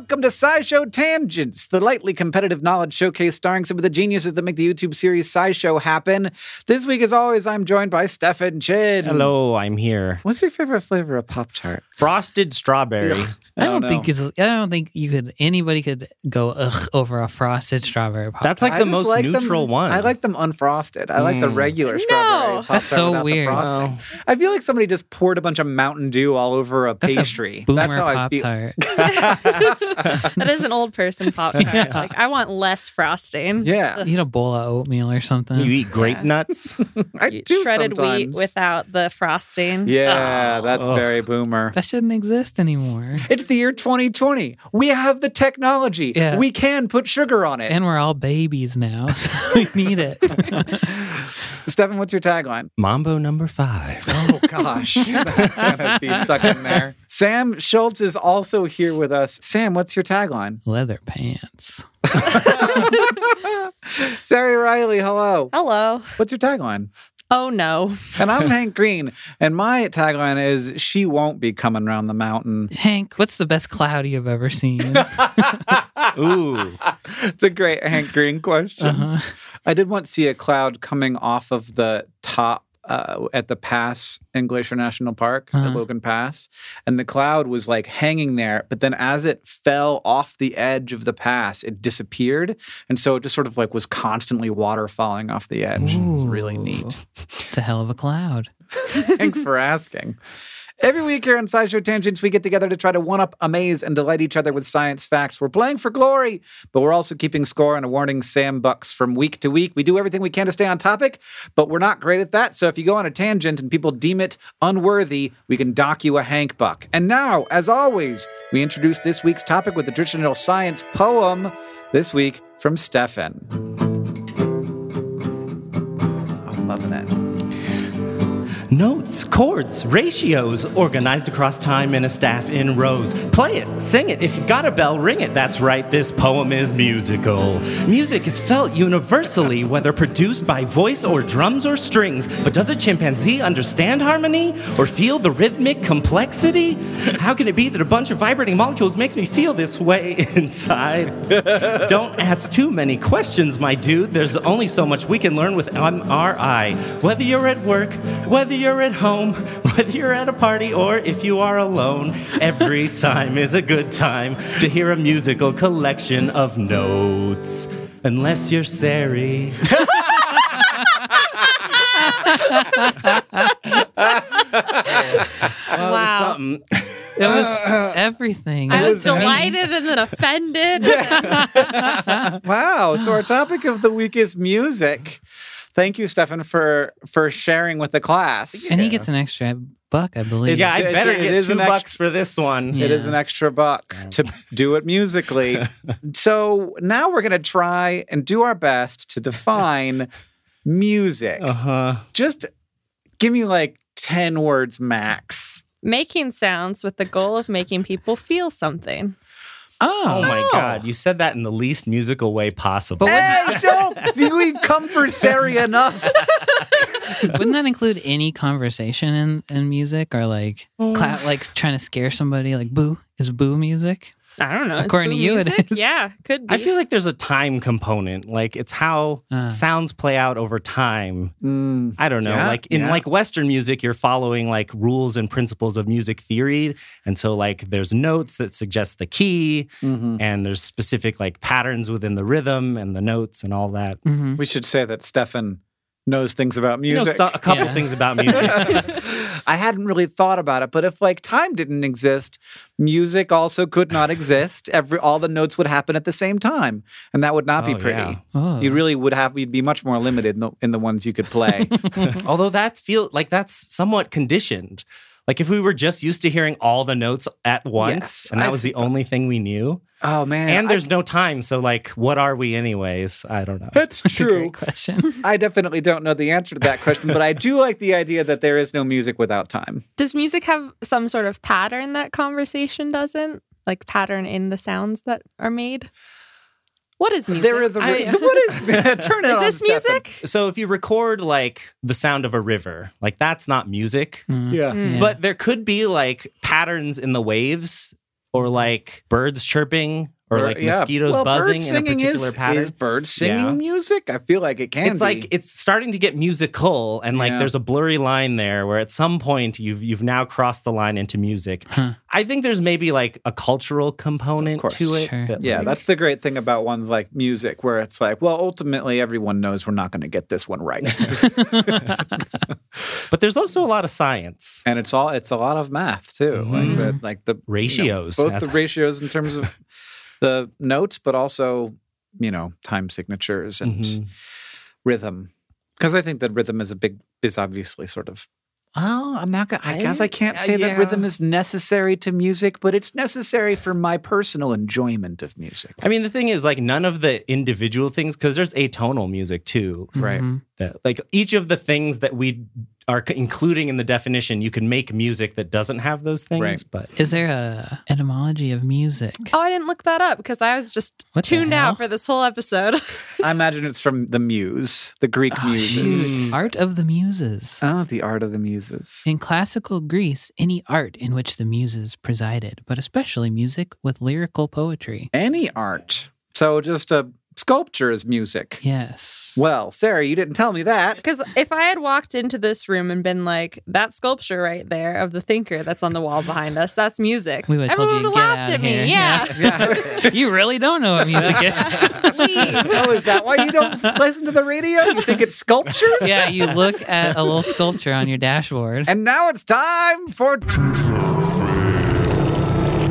Welcome to SciShow Tangents, the lightly competitive knowledge showcase starring some of the geniuses that make the YouTube series SciShow happen. This week, as always, I'm joined by Stefan Chin. Hello, I'm here. What's your favorite flavor of Pop Tart? Frosted strawberry. I don't know. think it's. I don't think you could. Anybody could go ugh over a frosted strawberry pop. That's like the just most like them- neutral one. I like them unfrosted. I like the Mm. regular No. strawberry. Pop That's so without the weird. frosting. Well, I feel like somebody just poured a bunch of Mountain Dew all over a That's pastry. a boomer That's how I pop feel. tart. That is an old person pop tart. Yeah. Like I want less frosting. Yeah, Eat a bowl of oatmeal or something. you eat grape nuts. I You- do Shredded wheat without the frosting. Yeah, Oh. that's Ugh. very boomer. that shouldn't exist anymore. It's the year 2020. We have the technology. Yeah. We can put sugar on it. And we're all babies now, so we need it. Stefan, what's your tagline? Mambo number five. Oh gosh, that's gonna be stuck in there. Sam Schultz is also here with us. Sam, what's your tagline? Leather pants. Ceri Riley, hello. Hello. What's your tagline? Oh no. And I'm Hank Green, and my tagline is "She won't be coming round the mountain." Hank, what's the best cloud you've ever seen? Ooh. it's a great Hank Green question. Uh-huh. I did once see a cloud coming off of the top uh, at the pass in Glacier National Park at Uh-huh. Logan Pass, and the cloud was like hanging there. But then, as it fell off the edge of the pass, it disappeared, and so it just sort of like was constantly water falling off the edge. It was really neat. It's a hell of a cloud. Thanks for asking. Every week here on SciShow Tangents, we get together to try to one up, amaze, and delight each other with science facts. We're playing for glory, but we're also keeping score and awarding Sam Bucks from week to week. We do everything we can to stay on topic, but we're not great at that. So if you go on a tangent and people deem it unworthy, we can dock you a Hank Buck. And now, as always, we introduce this week's topic with the traditional science poem, this week from Stefan. Notes, chords, ratios, organized across time in a staff in rows. Play it, sing it. If you've got a bell, ring it. That's right, this poem is musical. Music is felt universally, whether produced by voice or drums or strings. But does a chimpanzee understand harmony or feel the rhythmic complexity? How can it be that a bunch of vibrating molecules makes me feel this way inside? Don't ask too many questions, my dude. There's only so much we can learn with MRI. Whether you're at work, whether you're at home, whether you're at a party, or if you are alone, every time is a good time to hear a musical collection of notes. Unless you're Ceri. wow. Something. It was everything. I was was delighted and then offended. wow. So our topic of the week is music. Thank you, Stefan, for for sharing with the class. And he gets an extra buck, I believe. Yeah, I It's- better it get two an bucks extra- for this one. Yeah. It is an extra buck to do it musically. so now we're going to try and do our best to define music. Uh huh. Just give me like 10 words max. making sounds with the goal of making people feel something. Oh Oh, my God. Oh. You said that in the least musical way possible. But Hey, don't we've come for Ceri enough. wouldn't that include any conversation in, in music or like cla- like trying to scare somebody? Like boo is boo music? I don't know. According to you, it music? is. Yeah, could be. I feel like there's a time component. Like it's how Uh. sounds play out over time. Mm, I don't know. Yeah, like in yeah. like Western music, you're following like rules and principles of music theory. And so like there's notes that suggest the key mhm. and there's specific like patterns within the rhythm and the notes and all that. hmm We should say that Stefan knows things about You know, music. so, a couple Yeah. things about music. I hadn't really thought about it, but if like time didn't exist, music also could not exist. Every all the notes would happen at the same time, and that would not be Oh, pretty. yeah. Oh. You really would have. You'd be much more limited in the, in the ones you could play. Although that feel like that's somewhat conditioned. Like if we were just used to hearing all the notes at once Yes, and that I was the suppose. only thing we knew. oh man! and I- there's no time, so like what are we anyways? I don't know. that's That's a true. great question. I definitely don't know the answer to that question, but I do like the idea that there is no music without time. Does music have some sort of pattern that conversation doesn't? Like pattern in the sounds that are made? What is music? There are the I- what is turn it is on, Is this Stefan. music? So if you record like the sound of a river, like that's not music, Mm. Yeah. Mm. Yeah. but there could be like patterns in the waves or like birds chirping or Or- like yeah. mosquitoes Well, buzzing in a particular is, pattern. Is birds singing Yeah. music? I feel like it can. it's be. like it's starting to get musical and like Yeah. there's a blurry line there where at some point you've you've now crossed the line into music. Huh. I think there's maybe like a cultural component to it. Sure. that, Yeah, like- that's the great thing about ones like music, where it's like, well, ultimately everyone knows we're not going to get this one right, but there's also a lot of science. and it's all it's a lot of math too, Mhm. like the, like the you know, Ratios. both the ratios in terms of the notes, but also you know time signatures and Mhm. rhythm, because I think that rhythm is a big is obviously sort of. Oh, I'm not gonna. I guess I can't say that yeah. rhythm is necessary to music, but it's necessary for my personal enjoyment of music. I mean, the thing is, like, none of the individual things, because there's atonal music too. Right. Mhm. That, like, each of the things that we are including in the definition, you can make music that doesn't have those things. Right. But Is there a etymology of music? Oh, I didn't look that up because I was just What tuned out for this whole episode. I imagine it's from the muse, the Greek Oh, muses. shoot. Art of the Muses. Oh, the art of the muses. In classical Greece, any art in which the muses presided, but especially music with lyrical poetry. Any art. So just a sculpture is music. Yes. Well, Ceri, you didn't tell me that. Because if I had walked into this room and been like, that sculpture right there of the thinker that's on the wall behind us, that's music. We would've told Everyone you to have get laughed outta at me. here. Yeah. Yeah. you really don't know what music is. Leave. oh, is that why you don't listen to the radio? You think it's sculpture? yeah, you look at a little sculpture on your dashboard. And now it's time for.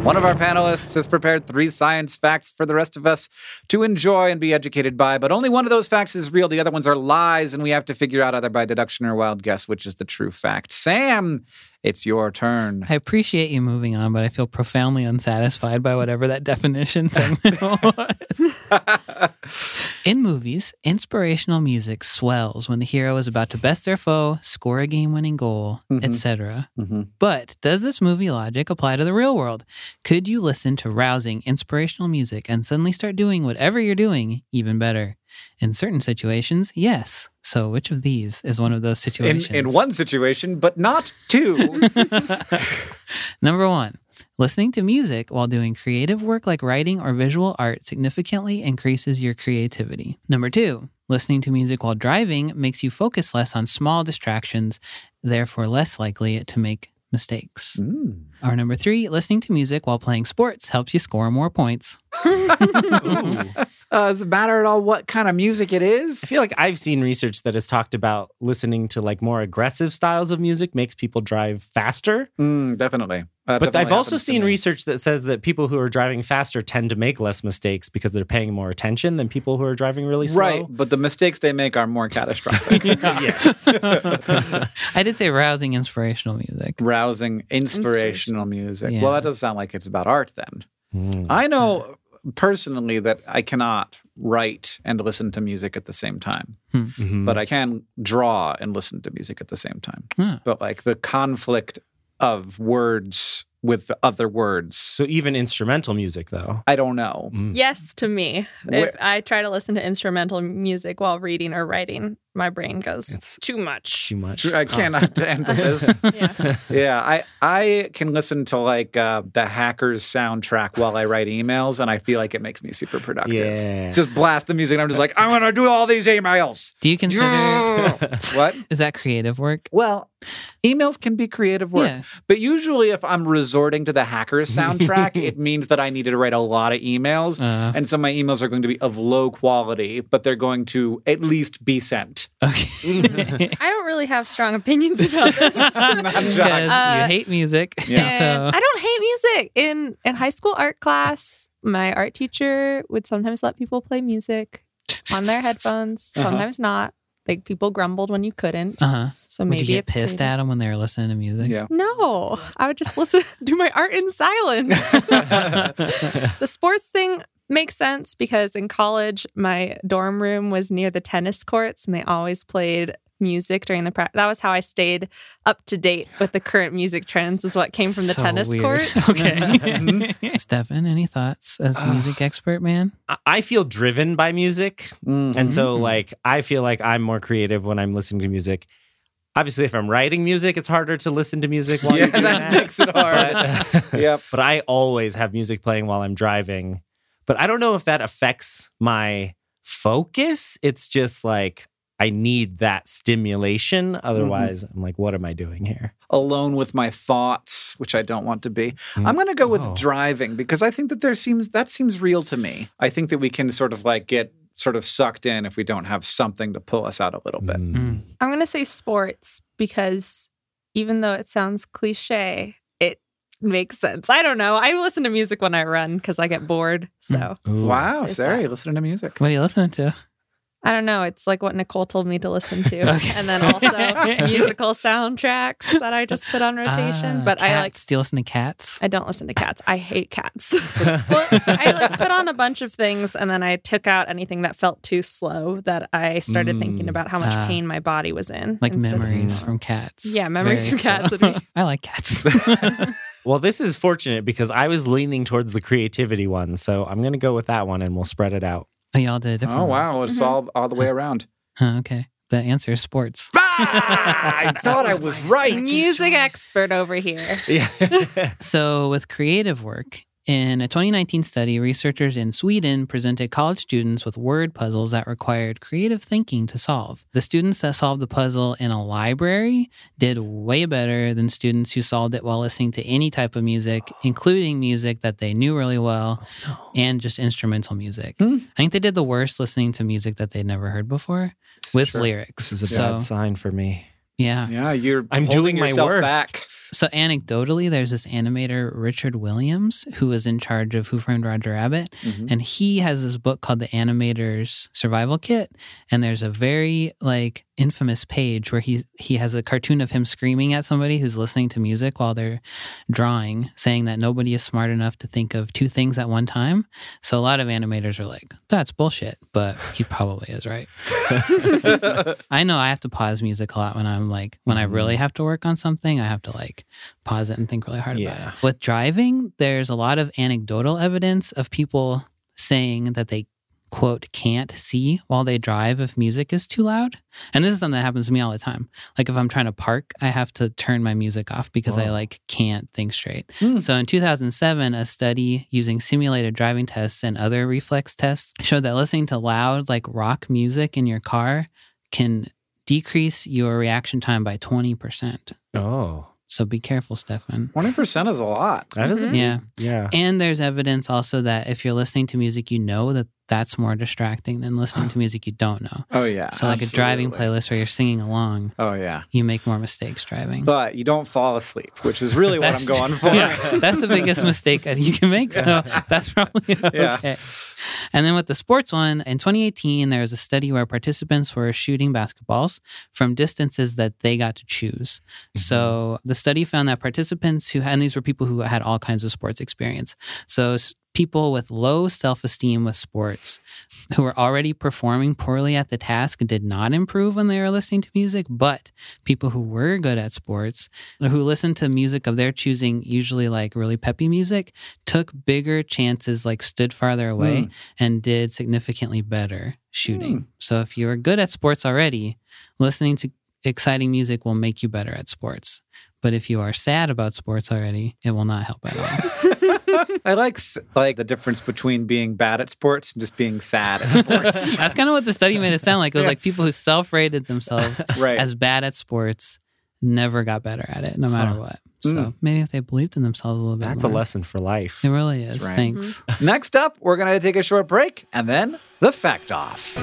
One of our panelists has prepared three science facts for the rest of us to enjoy and be educated by, but only one of those facts is real. The other ones are lies, and we have to figure out either by deduction or wild guess which is the true fact. Sam, it's your turn. I appreciate you moving on, but I feel profoundly unsatisfied by whatever that definition segment was. In movies, inspirational music swells when the hero is about to best their foe, score a game winning goal, Mhm. etc. Mhm. But does this movie logic apply to the real world? Could you listen to rousing, inspirational music and suddenly start doing whatever you're doing even better? In certain situations, yes. So, which of these is one of those situations? in one situation, but not two. Number one, listening to music while doing creative work like writing or visual art significantly increases your creativity. Number two, listening to music while driving makes you focus less on small distractions, therefore less likely to make mistakes. Mm. Or number three, listening to music while playing sports helps you score more points. Ooh. Uh, does it matter at all what kind of music it is? I feel like I've seen research that has talked about listening to like more aggressive styles of music makes people drive faster. Mm, definitely. Uh, But I've also seen research that says that people who are driving faster tend to make less mistakes because they're paying more attention than people who are driving really slow. Right, but the mistakes they make are more catastrophic. yes. I did say rousing inspirational music. Rousing, inspirational music. Yeah. Well, that does sound like it's about art then. Mm. I know personally that I cannot write and listen to music at the same time, Mhm. but I can draw and listen to music at the same time. Hmm. But like the conflict of words with the other words, so even instrumental music though. I don't know. Mm. Yes, to me. If I try to listen to instrumental music while reading or writing, my brain goes It's- too much. Too much. I cannot handle this. Yeah. Yeah, I I can listen to like uh, the Hackers soundtrack while I write emails, and I feel like it makes me super productive. Yeah. Just blast the music, and I'm just like, I'm gonna do all these emails. Do you consider what? is that creative work? Well, emails can be creative work, Yeah. but usually if I'm resorting to the Hackers soundtrack, it means that I needed to write a lot of emails. Uh, and so my emails are going to be of low quality, but they're going to at least be sent. Okay. I don't really have strong opinions about this. because Uh, you hate music. Yeah. So I don't hate music. In in high school art class, my art teacher would sometimes let people play music on their headphones, Uh-huh. sometimes not. Like people grumbled when you couldn't. uh-huh. So Would maybe you get it's pissed creative. at them when they were listening to music? Yeah. No, I would just listen, do my art in silence. the sports thing makes sense because in college, my dorm room was near the tennis courts and they always played music during the practice. That was how I stayed up to date with the current music trends, is what came from the So tennis weird. court. Okay. Stefan, any thoughts as music expert man? I- I feel driven by music. Mm. And so, Mhm. like, I feel like I'm more creative when I'm listening to music. Obviously, if I'm writing music, it's harder to listen to music while yeah, you're doing that that. makes it hard. But, yep. but I always have music playing while I'm driving. But I don't know if that affects my focus. It's just like I need that stimulation. Otherwise, I'm like, what am I doing here? alone with my thoughts, which I don't want to be. Mm. I'm going to go with Oh. driving because I think that there seems that seems real to me. I think that we can sort of like get sort of sucked in if we don't have something to pull us out a little bit. Mm. I'm going to say sports because even though it sounds cliche, it makes sense. I don't know. I listen to music when I run because I get bored. So Ooh. Wow, Is Ceri, you listening to music. What are you listening to? I don't know. It's like what Nicole told me to listen to. Okay. And then also musical soundtracks that I just put on rotation. Ah, but I like Cats. Do you listen to cats? I don't listen to cats. I hate cats. well, I like put on a bunch of things and then I took out anything that felt too slow that I started thinking Mm. about how much Ah. pain my body was in. Like memories from cats. Yeah, memories Very from cats would be- I like cats. Well, this is fortunate because I was leaning towards the creativity one. So I'm going to go with that one and we'll spread it out. oh, y'all did a different Oh one. wow, it's all all the way around. Huh, okay. The answer is sports. Ah, I thought I was right. Music expert over here. Yeah. So, with creative work, in a 2019 study, researchers in Sweden presented college students with word puzzles that required creative thinking to solve. The students that solved the puzzle in a library did way better than students who solved it while listening to any type of music, including music that they knew really well and just instrumental music. Hmm. I think they did the worst listening to music that they'd never heard before with Sure. lyrics. This is a so, bad sign for me. yeah. Yeah, you're I'm holding doing my yourself worst. back. So anecdotally, there's this animator Richard Williams who was in charge of Who Framed Roger Rabbit, Mhm. and he has this book called The Animator's Survival Kit. And there's a very like infamous page where he he has a cartoon of him screaming at somebody who's listening to music while they're drawing, saying that nobody is smart enough to think of two things at one time. So a lot of animators are like, "That's bullshit," but he probably is right. I know I have to pause music a lot when I'm like when I really have to work on something. I have to like pause it and think really hard about it. With driving, there's a lot of anecdotal evidence of people saying that they quote can't see while they drive if music is too loud. And this is something that happens to me all the time. Like if I'm trying to park, I have to turn my music off because I like can't think straight. Hmm. So in 2007, a study using simulated driving tests and other reflex tests showed that listening to loud like rock music in your car can decrease your reaction time by 20%. Oh, So be careful, Stefan. 20% is a lot. that is a Mhm. Yeah. yeah. And there's evidence also that if you're listening to music you know that that's more distracting than listening to music you don't know. Oh, yeah. So like a driving playlist where you're singing along, Oh, yeah. you make more mistakes driving. But you don't fall asleep, which is really what I'm going for. yeah, that's the biggest mistake that you can make. So that's probably Yeah. okay. And then with the sports one, in 2018, there was a study where participants were shooting basketballs from distances that they got to choose. Mm-hmm. So the study found that participants who had, and these were people who had all kinds of sports experience. So people with low self esteem with sports who were already performing poorly at the task did not improve when they were listening to music, but people who were good at sports, who listened to music of their choosing, usually like really peppy music, took bigger chances, like stood farther away hmm. and did significantly better shooting. Hmm. So if you're good at sports already, listening to exciting music will make you better at sports. But if you are sad about sports already, it will not help at all. I like like the difference between being bad at sports and just being sad at sports. That's kind of what the study made it sound like. It was Yeah. like people who self-rated themselves right. as bad at sports never got better at it, no matter Huh. what. So Mm. maybe if they believed in themselves a little bit, That's a lesson for life. It really is. Right. Thanks. Next up, we're going to take a short break and then the fact off.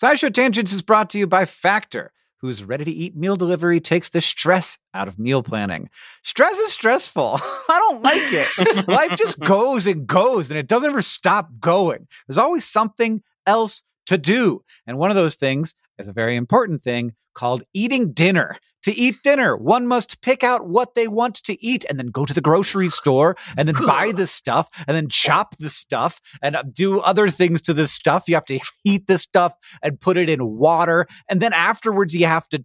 SciShow Tangents is brought to you by Factor, whose ready to eat meal delivery takes the stress out of meal planning. Stress is stressful. I don't like it. Life just goes and goes and it doesn't ever stop going. There's always something else to do. And one of those things is a very important thing called eating dinner. To eat dinner, one must pick out what they want to eat and then go to the grocery store and then buy the stuff and then chop the stuff and uh, do other things to this stuff. You have to heat the stuff and put it in water. And then afterwards, you have to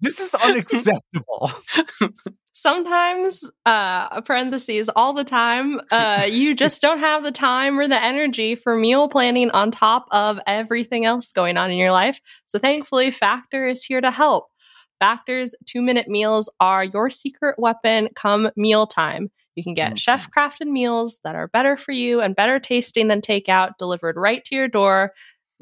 This is unacceptable. sometimes uh parentheses all the time uh you just don't have the time or the energy for meal planning on top of everything else going on in your life so thankfully factor is here to help factor's two minute meals are your secret weapon come mealtime you can get Mhm. chef crafted meals that are better for you and better tasting than takeout delivered right to your door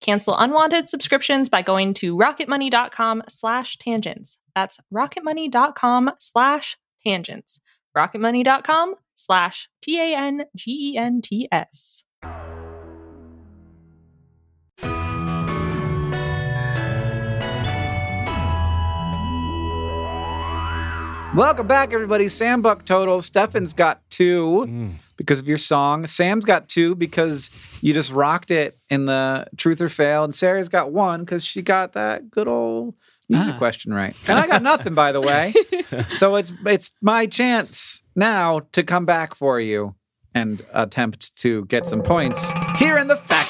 Cancel unwanted subscriptions by going to rocketmoney.com slash tangents. That's rocketmoney.com slash tangents. rocketmoney.com slash T-A-N-G-E-N-T-S. Welcome back, everybody. Sam Buck total. Stefan's got two Mm. because of your song. Sam's got two because you just rocked it in the truth or fail. And Ceri's got one because she got that good old music Ah. question right. And I got nothing, by the way. So it's it's my chance now to come back for you and attempt to get some points here in the fact.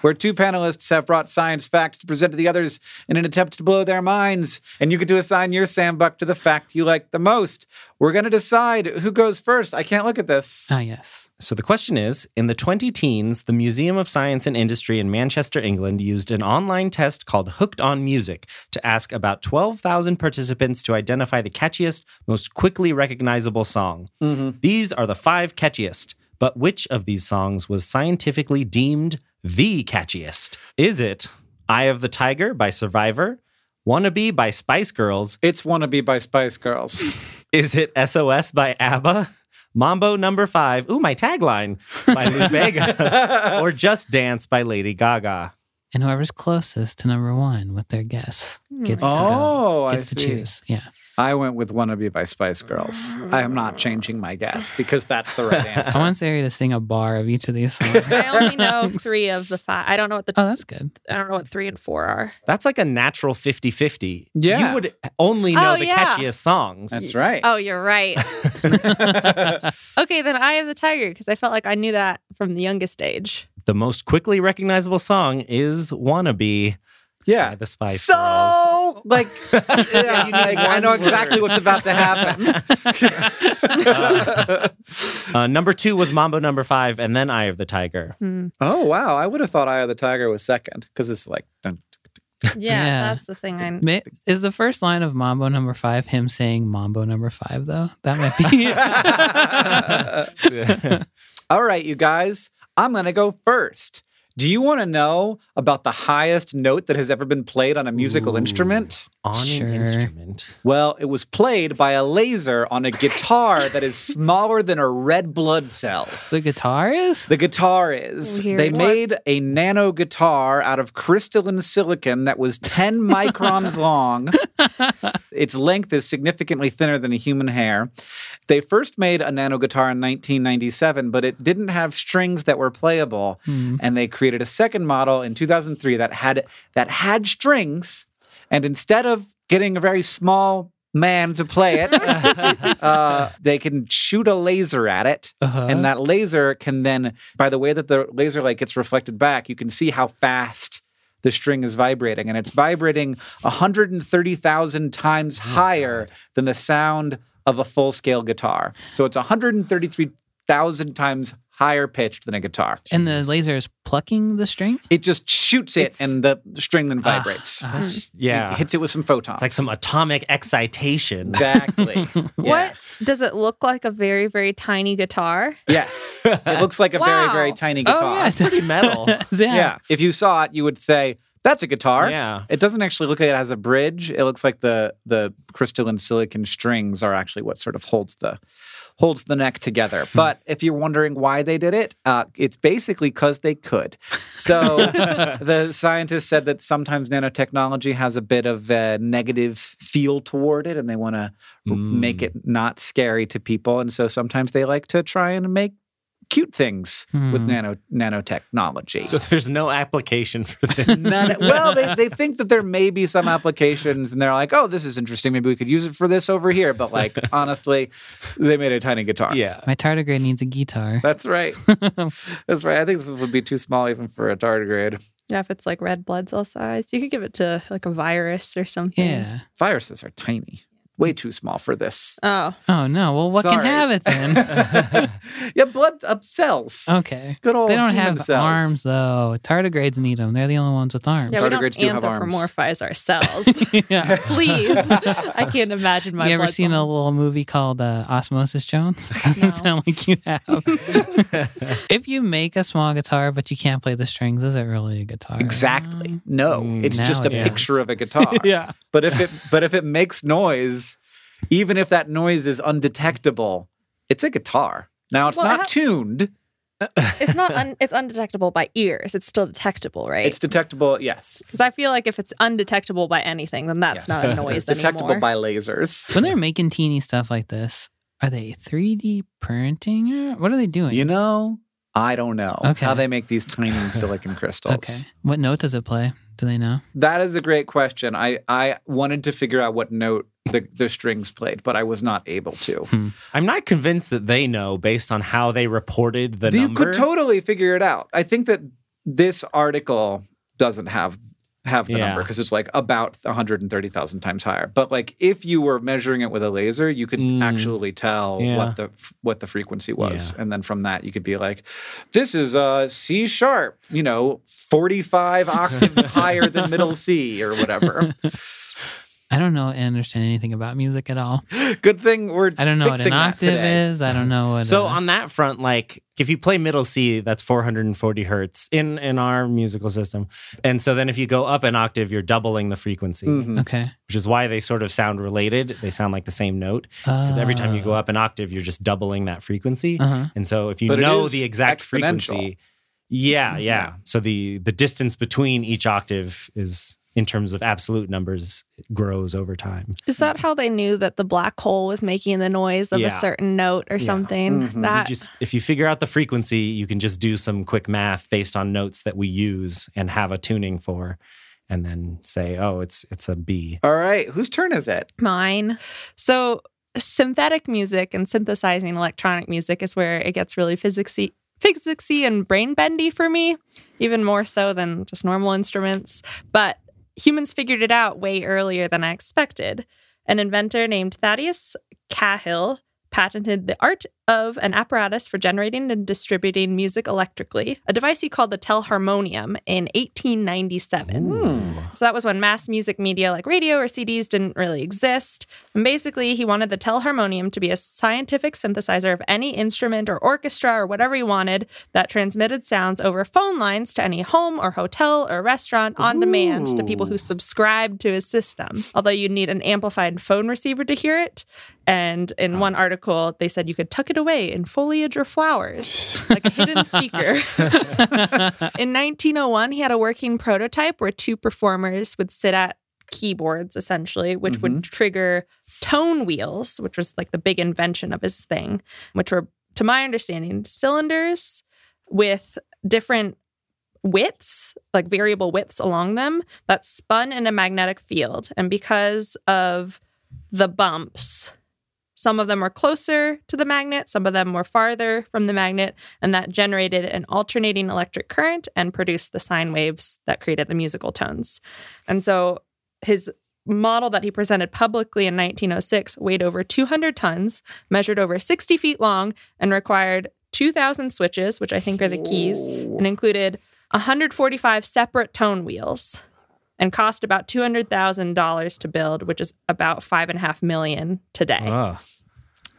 Where two panelists have brought science facts to present to the others in an attempt to blow their minds. And you get to assign your Sambuck to the fact you like the most. We're going to decide who goes first. I can't look at this. Ah, yes. So the question is In the 20 teens, the Museum of Science and Industry in Manchester, England used an online test called Hooked on Music to ask about 12,000 participants to identify the catchiest, most quickly recognizable song. These are the five catchiest, but which of these songs was scientifically deemed the catchiest? Is it Eye of the Tiger by Survivor? Wannabe by Spice Girls? It's Wannabe by Spice Girls. Is it SOS by ABBA? Mambo number five, ooh, my tagline by Lou Bega, or Just Dance by Lady Gaga. And whoever's closest to number one with their guess gets to Oh, go. I to see. choose. Yeah. I went with Wannabe by Spice Girls. I am not changing my guess because that's the right answer. I want Ceri to sing a bar of each of these songs. I only know three of the five. I don't know what the Oh, that's good. I don't know what three and four are. That's like a natural 50 50. Yeah. You would only know Oh, the yeah. catchiest songs. That's right. Oh, you're right. okay, then I have the Tiger because I felt like I knew that from the youngest age. the most quickly recognizable song is Wannabe yeah. by the Spice so, Girls. like, yeah, you like, I one know exactly what's about to happen. Uh, number two was Mambo number five, and then Eye of the Tiger. Hmm. oh, wow. I would have thought Eye of the Tiger was second because it's like, dun, Yeah, Yeah. that's the thing. I Ma- Is the first line of Mambo number five him saying Mambo number five, though? That might be. All right, you guys, I'm going to go first. Do you want to know about the highest note that has ever been played on a musical Ooh. instrument? On Sure. an instrument. Well, it was played by a laser on a guitar that is smaller than a red blood cell. the guitar is? The guitar is. Weird. They What? made a nano guitar out of crystalline silicon that was 10 microns long. Its length is significantly thinner than a human hair. They first made a nano guitar in 1997, but it didn't have strings that were playable. Hmm. And they created a second model in 2003 that had that had strings. And instead of getting a very small man to play it, uh, they can shoot a laser at it. Uh-huh. And that laser can then, by the way that the laser light gets reflected back, you can see how fast the string is vibrating. And it's vibrating 130,000 times higher than the sound of a full scale guitar. So it's 133,000 times higher pitched than a guitar. and the laser is plucking the string? It just shoots it It's- and the string then Ah, vibrates. ah. That's just, yeah. It hits it with some photons. It's like some atomic excitation. Exactly. What does it look like? A very very tiny guitar. Yes. It looks like a very, Wow. very tiny guitar. Oh, yeah. It's pretty metal. yeah. Yeah. If you saw it, you would say, that's a guitar. Yeah. It doesn't actually look like it has a bridge. It looks like the the crystalline silicon strings are actually what sort of holds the holds the neck together. But if you're wondering why they did it, uh, it's basically because they could. So the scientists said that sometimes nanotechnology has a bit of a negative feel toward it, and they want to Mm. make it not scary to people. And so sometimes they like to try and make cute things with Hmm. nano nanotechnology. So there's no application for this. None, well, they, they think that there may be some applications, and they're like, "Oh, this is interesting. Maybe we could use it for this over here." But like, honestly, they made a tiny guitar. yeah. My tardigrade needs a guitar. that's right. that's right. I think this would be too small even for a tardigrade. Yeah, if it's like red blood cell size, you could give it to like a virus or something. Yeah. Viruses are tiny, way too small for this. Oh, Oh no. Well, what can have it then? yeah, blood uh, cells. Okay. Good old They don't human have cells. arms though. Tardigrades need them. They're the only ones with arms. yeah, we don't Tardigrades do have arms. anthropomorphize ourselves. yeah. Please. I can't imagine my you ever blood seen a little movie called uh, Osmosis Jones? Doesn't No. sound like you have. if you make a small guitar but you can't play the strings, is it really a guitar? Exactly. No, Mm, it's just a it picture is. of a guitar. yeah. But if it but if it makes noise, even if that noise is undetectable, it's a guitar. Now it's Well, not how- tuned. It's not. Un- it's undetectable by ears. It's still detectable, right? It's detectable, yes. Because I feel like if it's undetectable by anything, then that's yes. not a noise it's detectable by lasers. When they're making teeny stuff like this, are they 3D printing it? What are they doing? You know, I don't know Okay. how they make these tiny silicon crystals. okay. What note does it play? Do they know? That is a great question. I, I wanted to figure out what note the, the strings played, but I was not able to. I'm not convinced that they know based on how they reported the you number. You could totally figure it out. I think that this article doesn't have have the Yeah. number because it's like about 130,000 times higher. But like if you were measuring it with a laser, you could Mm. actually tell Yeah. what the what the frequency was, Yeah. and then from that you could be like, this is uh, C sharp, you know, 45 octaves higher than middle C or whatever. I don't know and understand anything about music at all. Good thing we're I don't know what an octave is. I don't know what. So uh, on that front, like if you play middle C, that's 440 hertz in in our musical system, and so then if you go up an octave, you're doubling the frequency, Mhm. okay, which is why they sort of sound related. They sound like the same note because every time you go up an octave, you're just doubling that frequency. Uh huh. And so if you But know the exact frequency, yeah, yeah, Yeah. So the the distance between each octave is in terms of absolute numbers it grows over time. Is that how they knew that the black hole was making the noise of Yeah. a certain note or Yeah. something? Mhm. You That just if you figure out the frequency, you can just do some quick math based on notes that we use and have a tuning for, and then say, oh, it's it's a B. All right, whose turn is it? mine. So synthetic music and synthesizing electronic music is where it gets really physicsy physicsy and brain bendy for me, even more so than just normal instruments. But humans figured it out way earlier than I expected. An inventor named Thaddeus Cahill patented the art of an apparatus for generating and distributing music electrically, a device he called the telharmonium in 1897. Hmm. So that was when mass music media like radio or CDs didn't really exist. And basically, he wanted the telharmonium to be a scientific synthesizer of any instrument or orchestra or whatever he wanted that transmitted sounds over phone lines to any home or hotel or restaurant on demand to people who subscribed to his system. Although you'd need an amplified phone receiver to hear it. And in one article, they said you could tuck it away in foliage or flowers, like a hidden speaker. In 1901, he had a working prototype where two performers would sit at keyboards, essentially, which would mm-hmm. trigger tone wheels, which was like the big invention of his thing, which were, to my understanding, cylinders with different widths, like variable widths along them, that spun in a magnetic field. And because of the bumps, some of them were closer to the magnet, some of them were farther from the magnet, and that generated an alternating electric current and produced the sine waves that created the musical tones. And so his model that he presented publicly in 1906 weighed over 200 tons, measured over 60 feet long, and required 2,000 switches, which I think are the keys, and included 145 separate tone wheels and cost about $200,000 to build, which is about five and a half million today. Oh.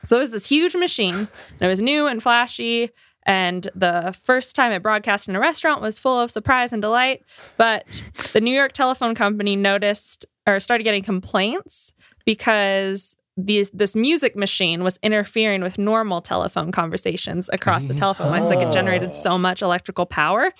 So it was this huge machine, and it was new and flashy. And the first time it broadcast in a restaurant was full of surprise and delight. But the New York Telephone Company noticed or started getting complaints because these, this music machine was interfering with normal telephone conversations across the mm-hmm. telephone lines. Like it generated so oh. much electrical power.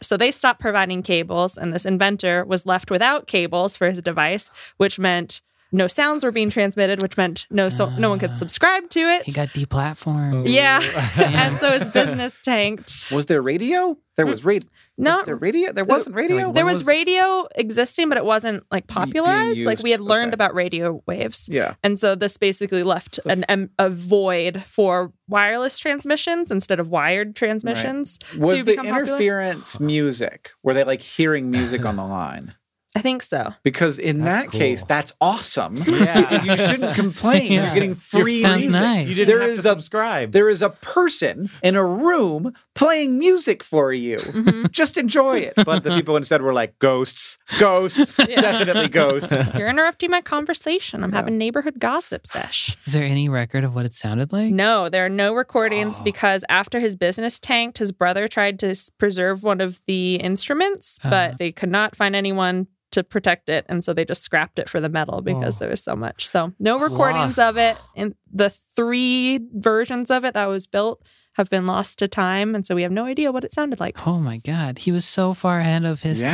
So they stopped providing cables, and this inventor was left without cables for his device, which meant no sounds were being transmitted, which meant no so no one could Ah. subscribe to it. He got deplatformed. yeah. Yeah. and so his business tanked. Was there radio? There was radio. No, was there radio? There wasn't radio. Like, there was, was- radio existing, but it wasn't like popularized. Like we had learned okay. about radio waves. yeah. And so this basically left an em- a void for wireless transmissions instead of wired transmissions. Was to the become popular? interference music? Were they like hearing music on the line? I think so. Because in That's that case, that's awesome. Yeah. you shouldn't complain. Yeah. You're getting free Sounds music. nice. You didn't There have is to a- subscribe. There is a person in a room playing music for you. Mhm. Just enjoy it. But the people instead were like ghosts, ghosts, definitely ghosts. You're interrupting my conversation. I'm Yeah. having neighborhood gossip sesh. Is there any record of what it sounded like? No, there are no recordings Oh. because after his business tanked, his brother tried to preserve one of the instruments, Uh-huh. but they could not find anyone to protect it. And so they just scrapped it for the metal because Oh. there was so much. So no It's recordings lost. of it. And the three versions of it that was built have been lost to time. And so we have no idea what it sounded like. Oh my god, he was so far ahead of his Yeah.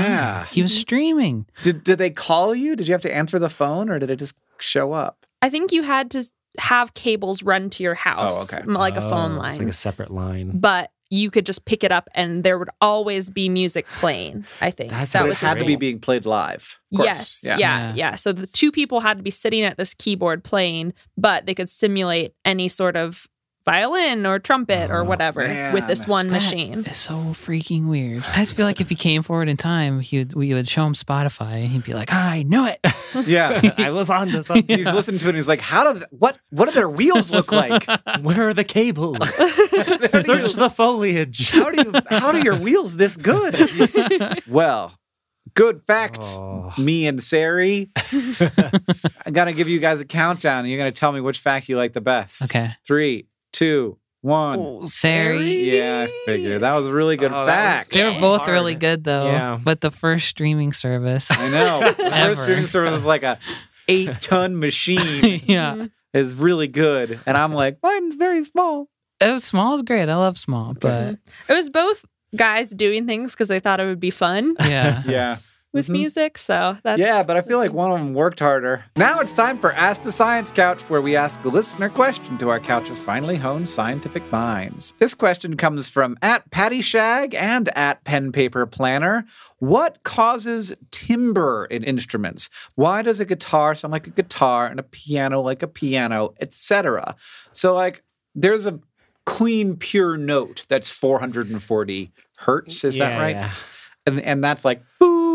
time. He was streaming. Did did they call you? Did you have to answer the phone or did it just show up? I think you had to have cables run to your oh, house, okay. m- like a phone Oh, line. It's like a separate line. but you could just pick it up and there would always be music playing. I think That's that was it had to be being played live. Of course. Yes. Yeah. Yeah. yeah. So the two people had to be sitting at this keyboard playing, but they could simulate any sort of violin or trumpet or Oh, whatever with this one That machine. is so freaking weird. I just feel like if he came forward in time, he would, we would show him Spotify and he'd be like, I knew it. Yeah. I was on to something. He's listening to it and he's like, How do what what do their wheels look like? Where are the cables? Search you- the foliage. how do you how do your wheels this good? well, good facts, Oh. Me and Ceri. I'm gonna give you guys a countdown and you're gonna tell me which fact you like the best. Okay. Three, two, one. Oh, Ceri? Yeah, I figured. That was a really good Oh, that was- fact. They were both Hard. really good though. Yeah. But the first streaming service. I know. The first streaming service is like a eight ton machine. yeah. Mm-hmm. is really good. And I'm like, mine's very small. It was small is great. I love small, but It was both guys doing things because they thought it would be fun yeah. Yeah. With Mhm. music. So that's Yeah, but I feel like one of them worked harder. Now it's time for Ask the Science Couch, where we ask a listener question to our couch of finely honed scientific minds. This question comes from at Patty Shag and at Pen Paper Planner. What causes timbre in instruments? Why does a guitar sound like a guitar and a piano like a piano, etc.? So, like, there's a clean, pure note that's 440 hertz. Is that right? yeah. and and that's like boo.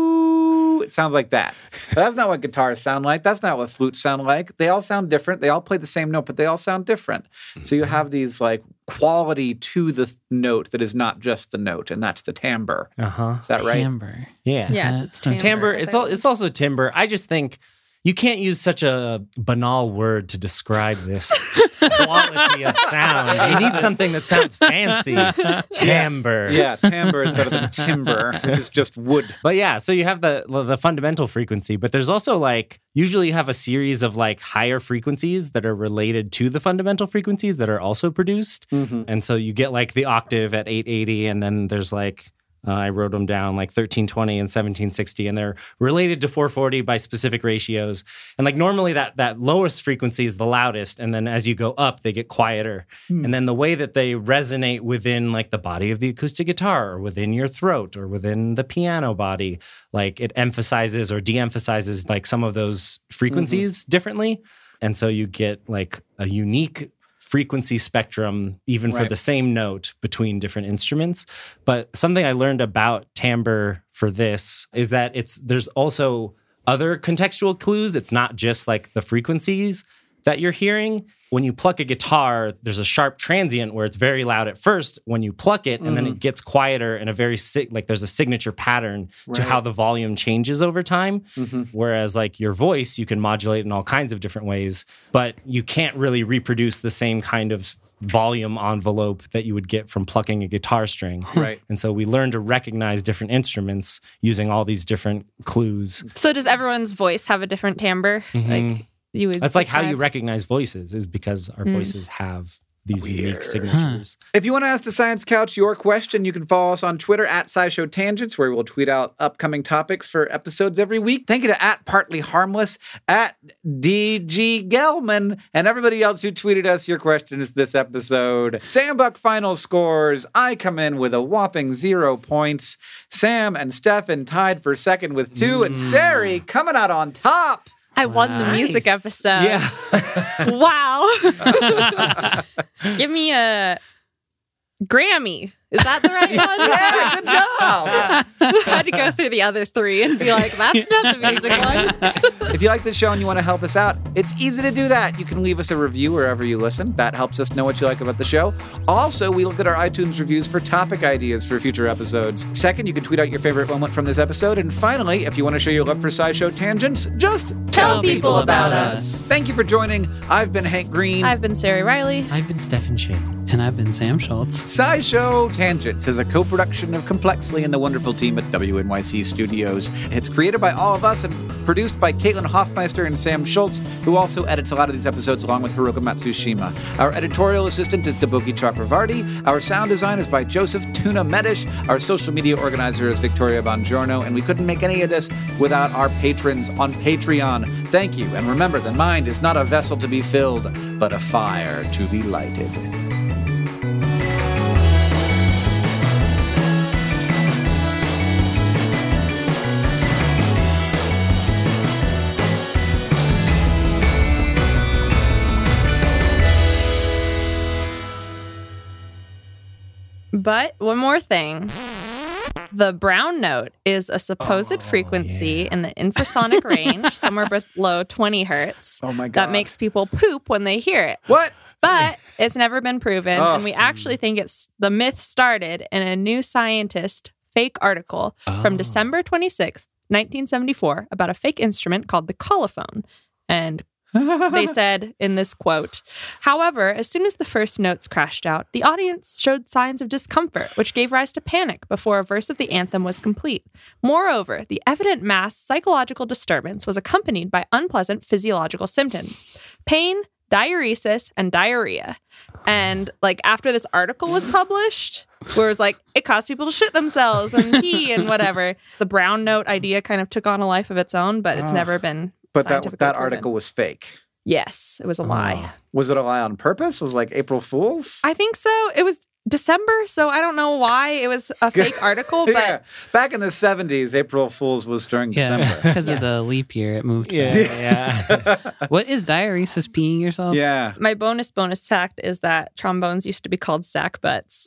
It sounds like that. But that's not what guitars sound like. That's not what flutes sound like. They all sound different. They all play the same note, but they all sound different. So you have these like quality to the th- note that is not just the note, and that's the timbre. Uh huh. Is that right? Timbre. Yeah. yes, it's timbre. Timbre. It's I all. It's also timbre. I just think you can't use such a banal word to describe this quality of sound. You need something that sounds fancy. Timbre. Yeah, timbre is better than timber, which is just wood. But yeah, so you have the the fundamental frequency, but there's also like usually you have a series of like higher frequencies that are related to the fundamental frequencies that are also produced. Mm-hmm. And so you get like the octave at 880 and then there's like uh, I wrote them down like 1320 and 1760 and they're related to 440 by specific ratios. And like normally that that lowest frequency is the loudest and then as you go up they get quieter. And then the way that they resonate within like the body of the acoustic guitar or within your throat or within the piano body like it emphasizes or de-emphasizes like some of those frequencies differently. And so you get like a unique frequency spectrum even for the same note between different instruments. But something i learned about timbre for this is that it's there's also other contextual clues. It's not just like the frequencies that you're hearing when you pluck a guitar there's a sharp transient where it's very loud at first when you pluck it and then it mm. gets quieter in a very sig- like there's a signature pattern to how the volume changes over time. Mm-hmm. Whereas like your voice you can modulate in all kinds of different ways but you can't really reproduce the same kind of volume envelope that you would get from plucking a guitar string. Right. and so we learn to recognize different instruments using all these different clues. So does everyone's voice have a different timbre? Mm-hmm. Like you would. that's like how you recognize voices is because our Mm. voices have these unique signatures. If you want to ask the Science Couch your question, you can follow us on Twitter at SciShow Tangents, where we'll tweet out upcoming topics for episodes every week. Thank you to at Partly Harmless, at DG Gelman, and everybody else who tweeted us your questions this episode. Sam Buck final scores. I come in with a whopping zero points. Sam and Stefan tied for second with two, and Ceri coming out on top. I won the music episode. Yeah. Wow. Give me a Grammy. Is that the right one? Yeah, good job. I had to go through the other three and be like, that's not the music one. If you like the show and you want to help us out, it's easy to do that. You can leave us a review wherever you listen. That helps us know what you like about the show. Also, we look at our iTunes reviews for topic ideas for future episodes. Second, you can tweet out your favorite moment from this episode. And finally, if you want to show your love for SciShow tangents, just Tell people about us. Thank you for joining. I've been Hank Green. I've been Ceri Riley. I've been Stefan Chin. And I've been Sam Schultz. SciShow Tangents is a co-production of Complexly and the wonderful team at WNYC Studios. It's created by all of us and produced by Caitlin Hofmeister and Sam Schultz, who also edits a lot of these episodes along with Hiroko Matsushima. Our editorial assistant is Deboki Chakravarti. Our sound design is by Joseph Tuna Medish. Our social media organizer is Victoria Bongiorno, and we couldn't make any of this without our patrons on Patreon. Thank you, and remember, the mind is not a vessel to be filled, but a fire to be lighted. But one more thing. The brown note is a supposed oh, frequency in the infrasonic range, somewhere below 20 hertz, Oh my god. that makes people poop when they hear it. what? But it's never been proven. Oh. And we actually think it's the myth started in a new scientist fake article from Oh. December 26th, 1974, about a fake instrument called the colophone. And they said in this quote, however, as soon as the first notes crashed out, the audience showed signs of discomfort, which gave rise to panic before a verse of the anthem was complete. Moreover, the evident mass psychological disturbance was accompanied by unpleasant physiological symptoms pain, diuresis, and diarrhea. And like after this article was published, where it was like it caused people to shit themselves and pee and whatever, the brown note idea kind of took on a life of its own, but it's Oh. never been. But that that proven. article was fake. Yes, it was a lie. Ah. Was it a lie on purpose? Was it like April Fools? I think so. It was December, so I don't know why it was a fake article, but yeah. Back in the 70s, April Fools was during Yeah, December. because of the leap year, it moved. Yeah, back. yeah. What is diuresis? Peeing yourself? yeah. my bonus bonus fact is that trombones used to be called sack butts.